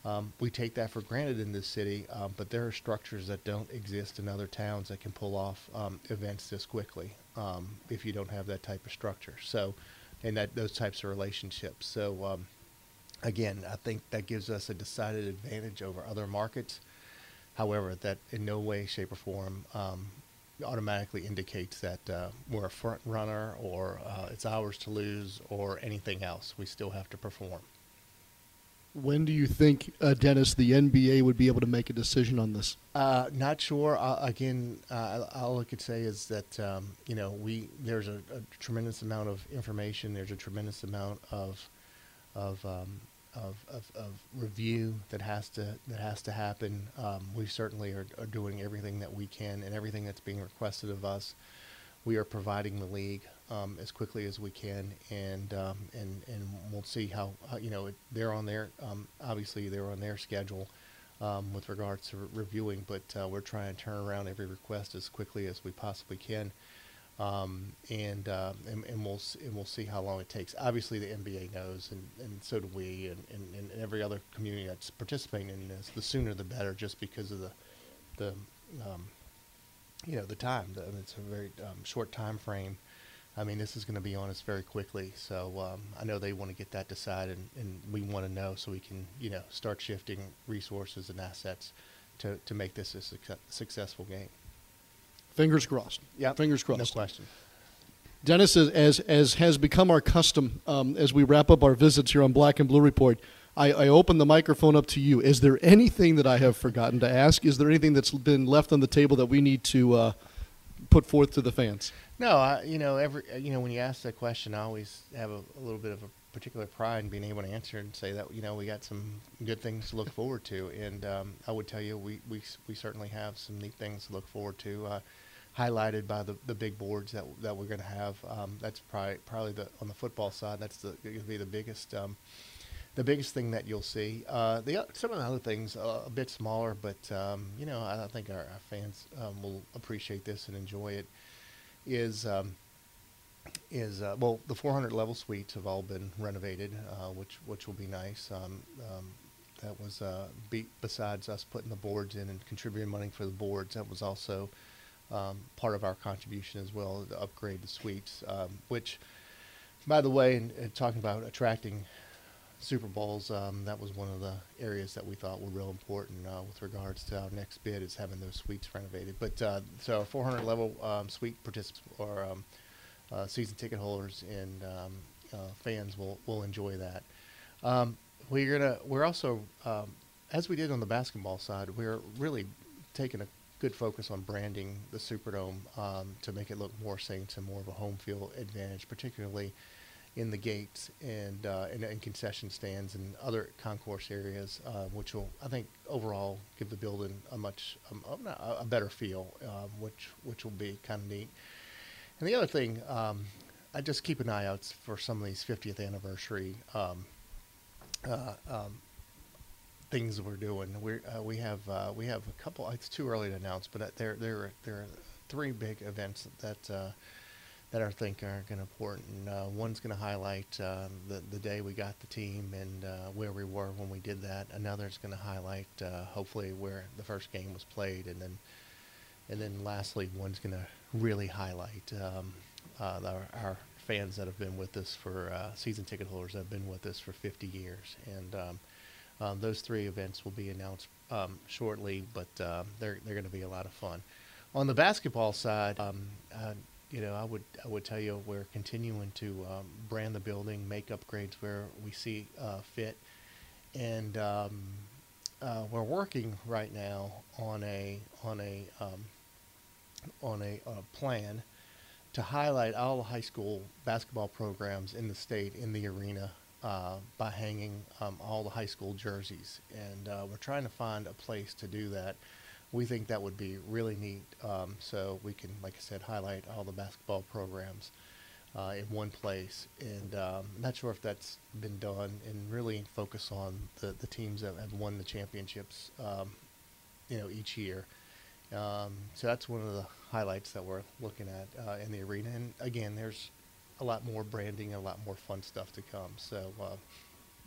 Um, we take that for granted in this city, um, but there are structures that don't exist in other towns that can pull off um, events this quickly um, if you don't have that type of structure. So, and that those types of relationships. So, um, again, I think that gives us a decided advantage over other markets. However, that in no way, shape, or form um, automatically indicates that uh, we're a front runner or uh, it's ours to lose or anything else. We still have to perform. When do you think, uh, Dennis, the NBA would be able to make a decision on this? Uh, not sure. Uh, again, uh, all I could say is that um, you know we there's a, a tremendous amount of information. There's a tremendous amount of of um, of, of, of review that has to that has to happen. Um, we certainly are, are doing everything that we can and everything that's being requested of us. We are providing the league um, as quickly as we can, and um, and and we'll see how, you know they're on their um, obviously they're on their schedule um, with regards to re- reviewing, but uh, we're trying to turn around every request as quickly as we possibly can, um, and, uh, and and we'll and we'll see how long it takes. Obviously, the NBA knows, and, and so do we, and, and, and every other community that's participating in this. The sooner the better, just because of the the um, you know the time. The, it's a very short time frame. I mean, this is going to be on us very quickly, so um, I know they want to get that decided, and, and we want to know so we can, you know, start shifting resources and assets to, to make this a success, successful game. Fingers crossed. Yeah, Fingers crossed. No question. Dennis, as, as, as has become our custom um, as we wrap up our visits here on Black and Blue Report, I, I open the microphone up to you. Is there anything that I have forgotten to ask? Is there anything that's been left on the table that we need to uh, put forth to the fans? No, I, you know, every you know when you ask that question, I always have a, a little bit of a particular pride in being able to answer and say that you know we got some good things to look forward to, and um, I would tell you we, we we certainly have some neat things to look forward to. Uh, highlighted by the, the big boards that that we're going to have. Um, that's probably probably the on the football side. That's the going to be the biggest um, the biggest thing that you'll see. Uh, the some of the other things uh, a bit smaller, but um, you know I, I think our, our fans um, will appreciate this and enjoy it. Is um, is uh, well the 400 level suites have all been renovated, uh, which which will be nice. Um, um, that was uh, be, besides us putting the boards in and contributing money for the boards. That was also um, part of our contribution as well to upgrade the suites, which, by the way, and, and talking about attracting Super Bowls, um, that was one of the areas that we thought were real important uh, with regards to our next bid is having those suites renovated. But uh, so our 400 level um, suite participants or um, uh, season ticket holders and um, uh, fans will will enjoy that. Um, we're gonna we're also um, as we did on the basketball side, we're really taking a good focus on branding the Superdome to make it look more Saints and more of a home field advantage, particularly in the gates and uh, and, concession stands and other concourse areas, uh, which will I think overall give the building a much um, a, a better feel, um, which which will be kind of neat. And the other thing, um, I just keep an eye out for some of these 50th anniversary um, uh, um, things we're doing. We uh, we have uh, we have a couple. It's too early to announce, but there there there are three big events that uh, that I think are going to important. Uh, one's going to highlight uh, the the day we got the team and uh, where we were when we did that. Another's going to highlight hopefully where the first game was played, and then and then lastly, one's going to really highlight um, our, our, fans that have been with us for season ticket holders that have been with us for 50 years and um, um, those three events will be announced um, shortly, but uh, they're they're going to be a lot of fun. On the basketball side, um, uh, you know, I would I would tell you we're continuing to um, brand the building, make upgrades where we see uh, fit, and um, uh, we're working right now on a on a um, on a uh, plan to highlight all the high school basketball programs in the state in the arena uh, by hanging um, all the high school jerseys. And uh, we're trying to find a place to do that. We think that would be really neat. Um, so we can, like I said, highlight all the basketball programs uh, in one place. And um, I'm not sure if that's been done and really focus on the, the teams that have won the championships, um, you know, each year. Um, so that's one of the highlights that we're looking at uh, in the arena. And again, there's a lot more branding, and a lot more fun stuff to come. So, uh,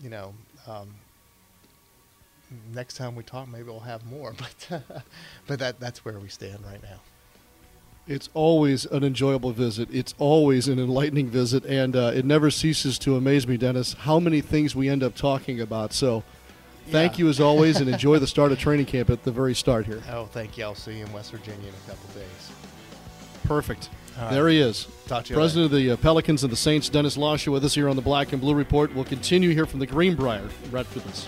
you know, um, next time we talk, maybe we'll have more. But but that that's where we stand right now. It's always an enjoyable visit. It's always an enlightening visit, and uh, it never ceases to amaze me, Dennis, how many things we end up talking about. So, thank Yeah. you as always, and enjoy the start of training camp at the very start here. Oh, thank you. I'll see you in West Virginia in a couple days. Perfect. Right. There he is. Talk to you President of the uh, Pelicans and the Saints, Dennis Lauscha, with us here on the Black and Blue Report. We'll continue here from the Greenbrier right after this.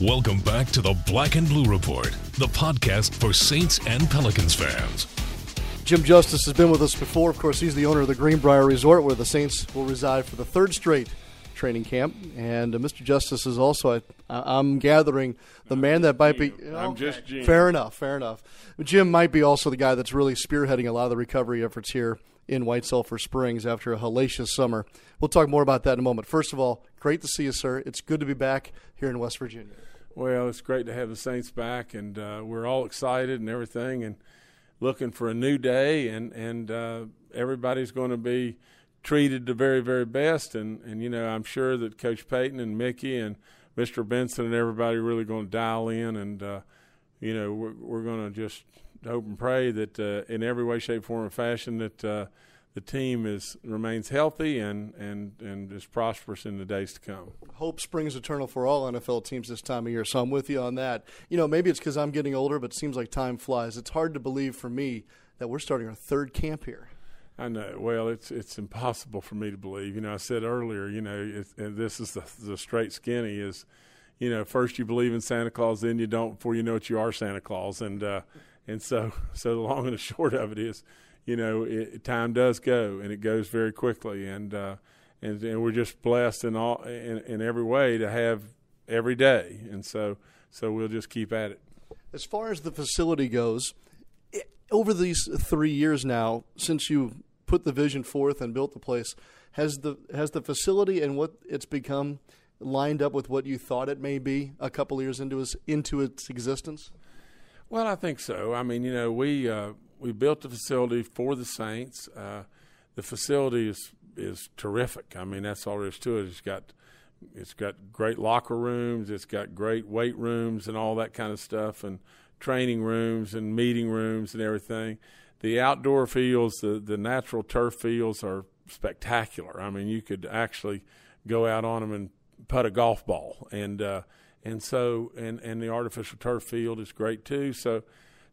Welcome back to the Black and Blue Report, the podcast for Saints and Pelicans fans. Jim Justice has been with us before. Of course, he's the owner of the Greenbrier Resort, where the Saints will reside for the third straight training camp. And uh, Mr. Justice is also, I, I'm gathering, the man that might be. I'm just Jim. Fair enough, fair enough. Jim might be also the guy that's really spearheading a lot of the recovery efforts here in White Sulphur Springs after a hellacious summer. We'll talk more about that in a moment. First of all, great to see you, sir. It's good to be back here in West Virginia. Well, it's great to have the Saints back, and uh, we're all excited and everything, and looking for a new day, and and uh, everybody's going to be treated the very very best, and and you know I'm sure that Coach Payton and Mickey and Mr. Benson and everybody really going to dial in, and uh, you know we're we're going to just hope and pray that uh, in every way, shape, form, or fashion that. The team is remains healthy and, and, and is prosperous in the days to come. Hope springs eternal for all NFL teams this time of year, so I'm with you on that. You know, maybe it's because I'm getting older, but it seems like time flies. It's hard to believe for me that we're starting our third camp here. I know. Well, it's it's impossible for me to believe. You know, I said earlier. You know, it, and this is the the straight skinny is, you know, first you believe in Santa Claus, then you don't before you know it you are Santa Claus, and uh, and so so the long and the short of it is, you know, it, time does go, and it goes very quickly, and uh, and, and we're just blessed in all in, in every way to have every day, and so so we'll just keep at it. As far as the facility goes, it, over these three years now, since you put the vision forth and built the place, has the has the facility and what it's become lined up with what you thought it may be a couple years into its into its existence? Well, I think so. I mean, you know, we uh, we built the facility for the Saints. Uh, the facility is is terrific. I mean, that's all there is to it. It's got it's got great locker rooms. It's got great weight rooms and all that kind of stuff, and training rooms and meeting rooms and everything. The outdoor fields, the the natural turf fields are spectacular. I mean, you could actually go out on them and putt a golf ball, and uh, and so and and the artificial turf field is great too. So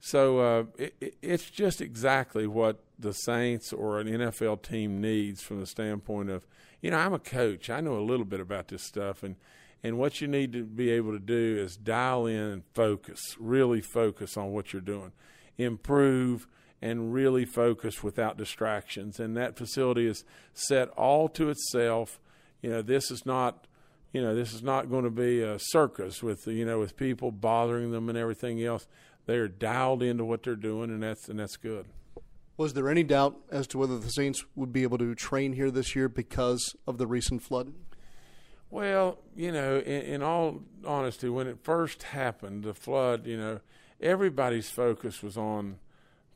so uh, it, it's just exactly what the Saints or an NFL team needs from the standpoint of, you know, I'm a coach. I know a little bit about this stuff, and and what you need to be able to do is dial in and focus, really focus on what you're doing, improve, and really focus without distractions. And that facility is set all to itself. You know, this is not you know this is not going to be a circus with you know with people bothering them and everything else they're dialed into what they're doing, and that's and that's good. Was there any doubt as to whether the Saints would be able to train here this year because of the recent flood? Well, you know, in, in all honesty, when it first happened, the flood, you know, everybody's focus was on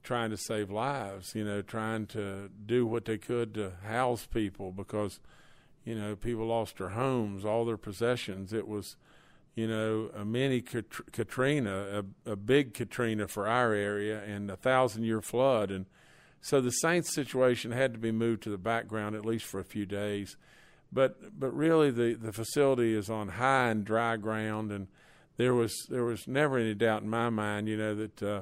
trying to save lives, you know, trying to do what they could to house people because, you know, people lost their homes, all their possessions. It was you know, a mini Katrina, a, a big Katrina for our area, and a thousand year flood. And so the Saints situation had to be moved to the background at least for a few days. But but really the, the facility is on high and dry ground and there was there was never any doubt in my mind, you know, that uh,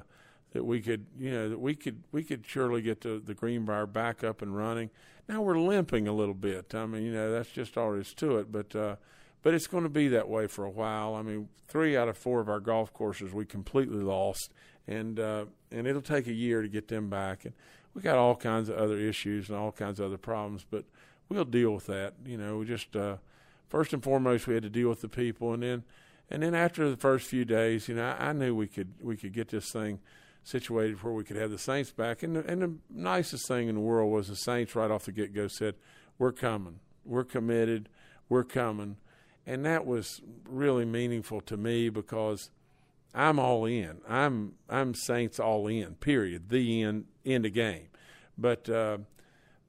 that we could you know that we could we could surely get the, the Greenbrier back up and running. Now we're limping a little bit. I mean, you know, that's just all there is to it. But uh, but it's going to be that way for a while. I mean, three out of four of our golf courses we completely lost, and uh, and it'll take a year to get them back. And we got all kinds of other issues and all kinds of other problems, but we'll deal with that. You know, we just uh, first and foremost we had to deal with the people, and then and then after the first few days, you know, I, I knew we could we could get this thing situated where we could have the Saints back. And the, and the nicest thing in the world was the Saints right off the get go said, "We're coming. We're committed. We're coming." And that was really meaningful to me because I'm all in. I'm I'm Saints all in. Period. The end end of game. But uh,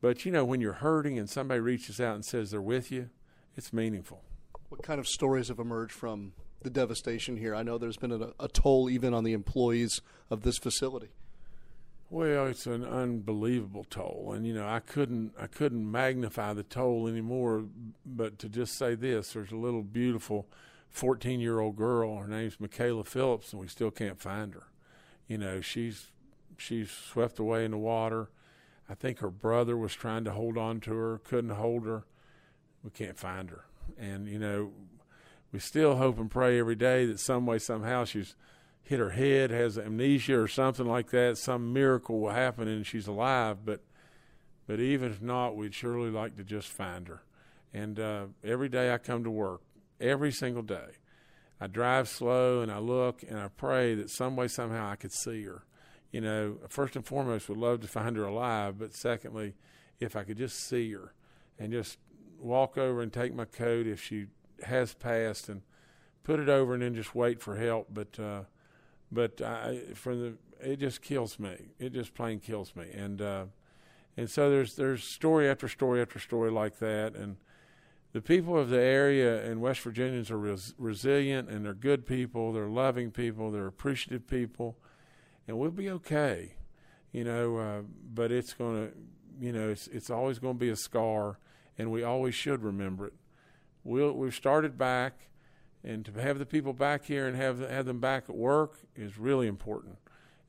but you know when you're hurting and somebody reaches out and says they're with you, it's meaningful. What kind of stories have emerged from the devastation here? I know there's been a, a toll even on the employees of this facility. Well, it's an unbelievable toll, and you know I couldn't I couldn't magnify the toll anymore. But to just say this, there's a little beautiful 14 year old girl. Her name's Michaela Phillips, and we still can't find her. You know she's she's swept away in the water. I think her brother was trying to hold on to her, couldn't hold her. We can't find her, and you know we still hope and pray every day that some way somehow she's hit her head, has amnesia or something like that, some miracle will happen and she's alive. But but even if not, we'd surely like to just find her. And uh, every day I come to work, every single day, I drive slow and I look and I pray that some way somehow I could see her. You know, first and foremost, would love to find her alive, but secondly, if I could just see her and just walk over and take my coat if she has passed and put it over and then just wait for help. But uh, but I, from the it just kills me. It just plain kills me. And uh, and so there's there's story after story after story like that. And the people of the area and West Virginians are res- resilient and they're good people. They're loving people. They're appreciative people, and we'll be okay. You know, uh, but it's to, you know, it's it's always to be a scar, and we always should remember it. We'll we've started back and to have the people back here and have have them back at work is really important.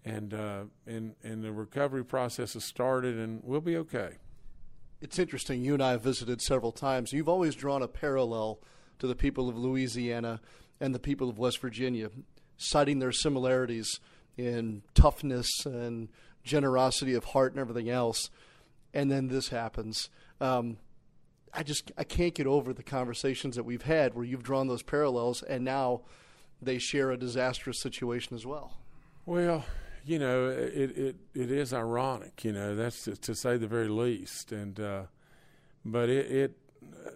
And uh, and and the recovery process has started, and we'll be okay. It's interesting. You and I have visited several times. You've always drawn a parallel to the people of Louisiana and the people of West Virginia, citing their similarities in toughness and generosity of heart and everything else, and then this happens. Um, I just I can't get over the conversations that we've had where you've drawn those parallels, and now they share a disastrous situation as well. Well, you know, it it, it is ironic. You know, that's to, to say the very least. And uh, but it, it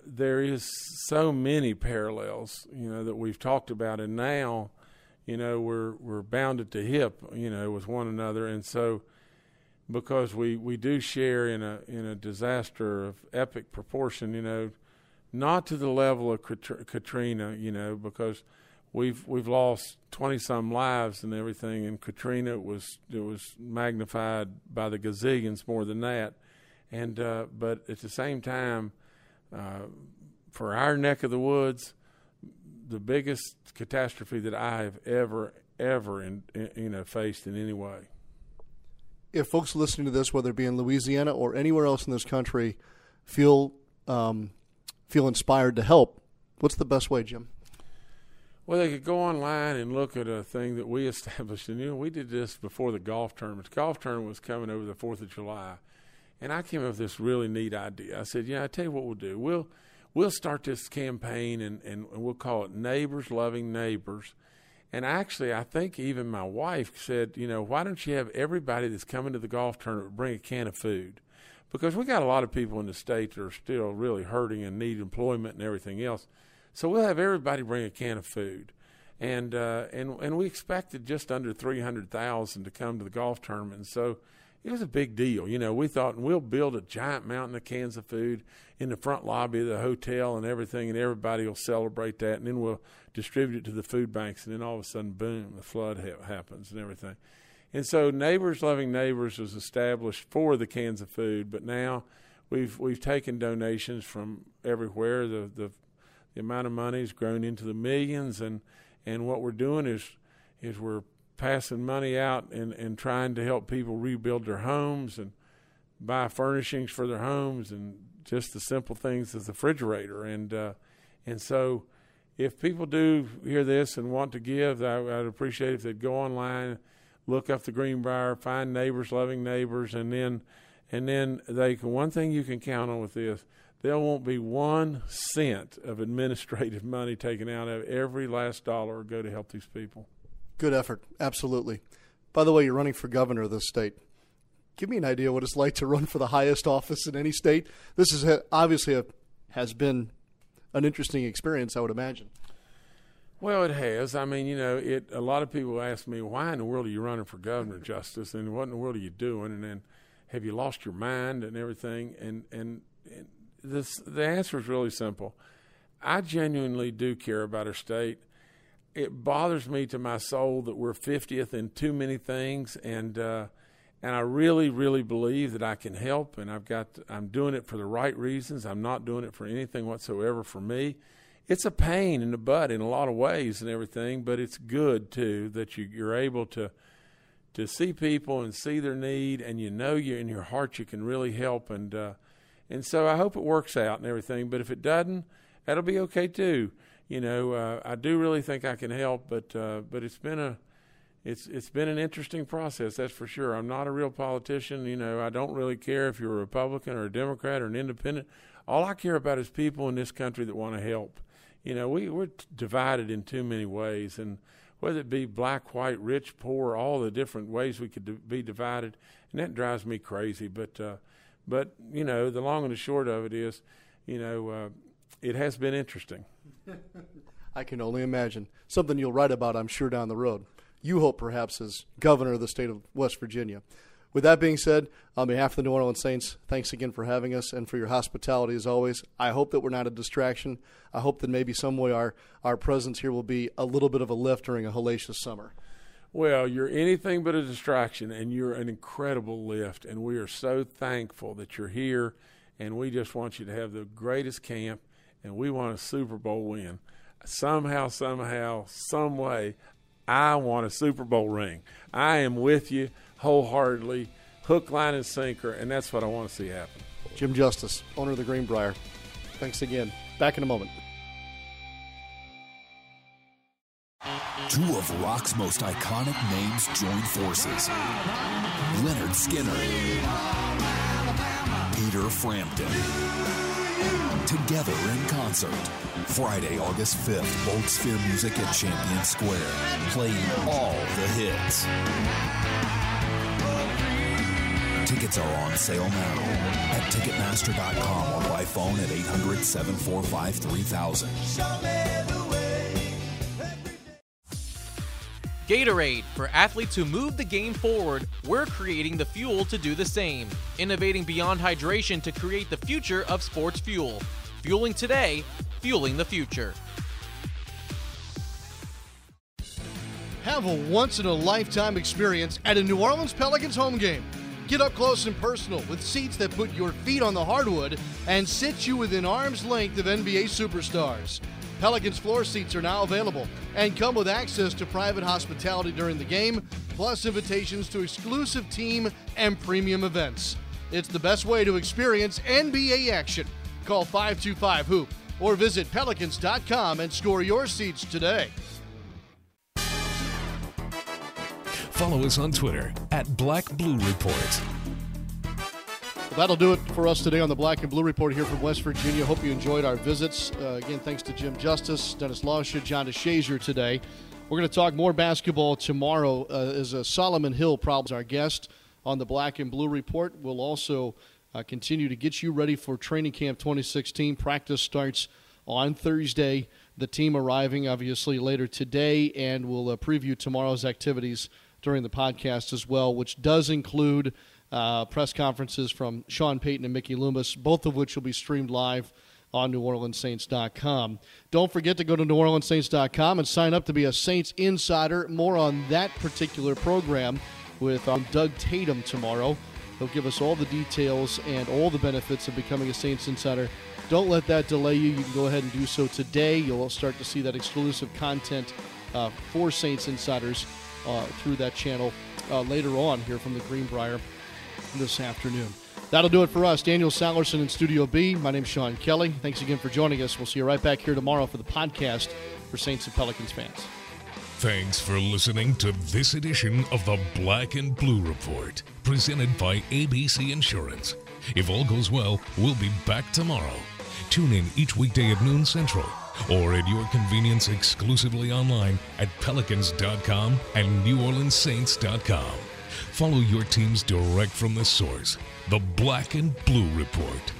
there is so many parallels. You know that we've talked about, and now, you know, we're we're bound at the hip. You know, with one another, and so because we, we do share in a in a disaster of epic proportion, you know, not to the level of Katrina, you know, because we've we've lost twenty some lives and everything, and Katrina was it was magnified by the gazillions more than that, and uh, but at the same time, uh, for our neck of the woods, the biggest catastrophe that I have ever ever in, in, you know faced in any way. If folks listening to this, whether it be in Louisiana or anywhere else in this country, feel um, feel inspired to help, what's the best way, Jim? Well, they could go online and look at a thing that we established. And, you know, we did this before the golf tournament. The golf tournament was coming over the 4th of July. And I came up with this really neat idea. I said, yeah, I tell you what we'll do. We'll, we'll start this campaign and, and we'll call it Neighbors Loving Neighbors. And actually, I think even my wife said, you know, why don't you have everybody that's coming to the golf tournament bring a can of food? Because we got a lot of people in the state that are still really hurting and need employment and everything else. So we'll have everybody bring a can of food, and uh, and and we expected just under three hundred thousand to come to the golf tournament. And so it was a big deal. You know, we thought we'll build a giant mountain of cans of food in the front lobby of the hotel and everything, and everybody will celebrate that, and then we'll distribute it to the food banks, and then all of a sudden, boom, the flood ha- happens and everything. And so, Neighbors Loving Neighbors was established for the cans of food, but now we've we've taken donations from everywhere. The the the amount of money has grown into the millions, and and what we're doing is is we're passing money out and and trying to help people rebuild their homes and buy furnishings for their homes and just the simple things as the refrigerator and uh, and so if people do hear this and want to give, I, would appreciate if they'd go online, look up the Greenbrier, find neighbors, loving neighbors, and then and then they can. One thing you can count on with this there won't be one cent of administrative money taken out of every last dollar go to help these people. Good effort, absolutely. By the way, you're running for governor of this state. Give me an idea what it's like to run for the highest office in any state. This is obviously a, has been an interesting experience, I would imagine. Well, it has. I mean, you know, it. A lot of people ask me, "Why in the world are you running for governor, Justice? And what in the world are you doing? And then, have you lost your mind and everything?" And and, and this the answer is really simple. I genuinely do care about our state. It bothers me to my soul that we're 50th in too many things, and uh, and I really, really believe that I can help, and I've got I'm doing it for the right reasons. I'm not doing it for anything whatsoever for me. It's a pain in the butt in a lot of ways and everything, but it's good too that you, you're able to to see people and see their need, and you know you in your heart you can really help and. Uh, and so I hope it works out and everything. But if it doesn't, that'll be okay too. You know, uh, I do really think I can help, but uh, but it's been a it's it's been an interesting process, that's for sure. I'm not a real politician. You know, I don't really care if you're a Republican or a Democrat or an Independent. All I care about is people in this country that want to help. You know, we we're divided in too many ways, and whether it be black, white, rich, poor, all the different ways we could be divided, and that drives me crazy. But uh, but you know, the long and the short of it is, you know, uh, it has been interesting. I can only imagine something you'll write about, I'm sure, down the road. You hope, perhaps, as governor of the state of West Virginia. With that being said, on behalf of the New Orleans Saints, thanks again for having us and for your hospitality as always. I hope that we're not a distraction. I hope that maybe some way our, our presence here will be a little bit of a lift during a hellacious summer. Well, you're anything but a distraction, and you're an incredible lift. And we are so thankful that you're here. And we just want you to have the greatest camp, and we want a Super Bowl win. Somehow, somehow, some way, I want a Super Bowl ring. I am with you wholeheartedly, hook, line, and sinker, and that's what I want to see happen. Jim Justice, owner of the Greenbrier. Thanks again. Back in a moment. Two of rock's most iconic names join forces. Lynyrd Skynyrd, Peter Frampton. Together in concert. Friday, August 5th, Bold Sphere Music at Champion Square. Playing all the hits. Tickets are on sale now at Ticketmaster.com or by phone at 800 745 3000. Gatorade. For athletes who move the game forward, we're creating the fuel to do the same. Innovating beyond hydration to create the future of sports fuel. Fueling today, fueling the future. Have a once in a lifetime experience at a New Orleans Pelicans home game. Get up close and personal with seats that put your feet on the hardwood and sit you within arm's length of NBA superstars. Pelicans floor seats are now available and come with access to private hospitality during the game, plus invitations to exclusive team and premium events. It's the best way to experience NBA action. Call 525 Hoop or visit pelicans.com and score your seats today. Follow us on Twitter at Black Blue Report. Well, that'll do it for us today on the Black and Blue Report here from West Virginia. Hope you enjoyed our visits. Uh, again, thanks to Jim Justice, Dennis Lauscha, John DeShazo today. We're going to talk more basketball tomorrow uh, as uh, Solomon Hill problems our guest on the Black and Blue Report. We'll also uh, continue to get you ready for training camp 2016. Practice starts on Thursday. The team arriving obviously later today, and we'll uh, preview tomorrow's activities during the podcast as well, which does include uh, press conferences from Sean Payton and Mickey Loomis, both of which will be streamed live on NewOrleansSaints.com. Don't forget to go to NewOrleansSaints.com and sign up to be a Saints insider. More on that particular program with um, Doug Tatum tomorrow. He'll give us all the details and all the benefits of becoming a Saints insider. Don't let that delay you. You can go ahead and do so today. You'll start to see that exclusive content uh, for Saints insiders uh, through that channel uh, later on here from the Greenbrier this afternoon. That'll do it for us. Daniel Salerson in Studio B. My name's Sean Kelly. Thanks again for joining us. We'll see you right back here tomorrow for the podcast for Saints and Pelicans fans. Thanks for listening to this edition of the Black and Blue Report, presented by ABC Insurance. If all goes well, we'll be back tomorrow. Tune in each weekday at noon central or at your convenience exclusively online at pelicans.com and neworleanssaints.com. Follow your teams direct from the source. The Black and Blue Report.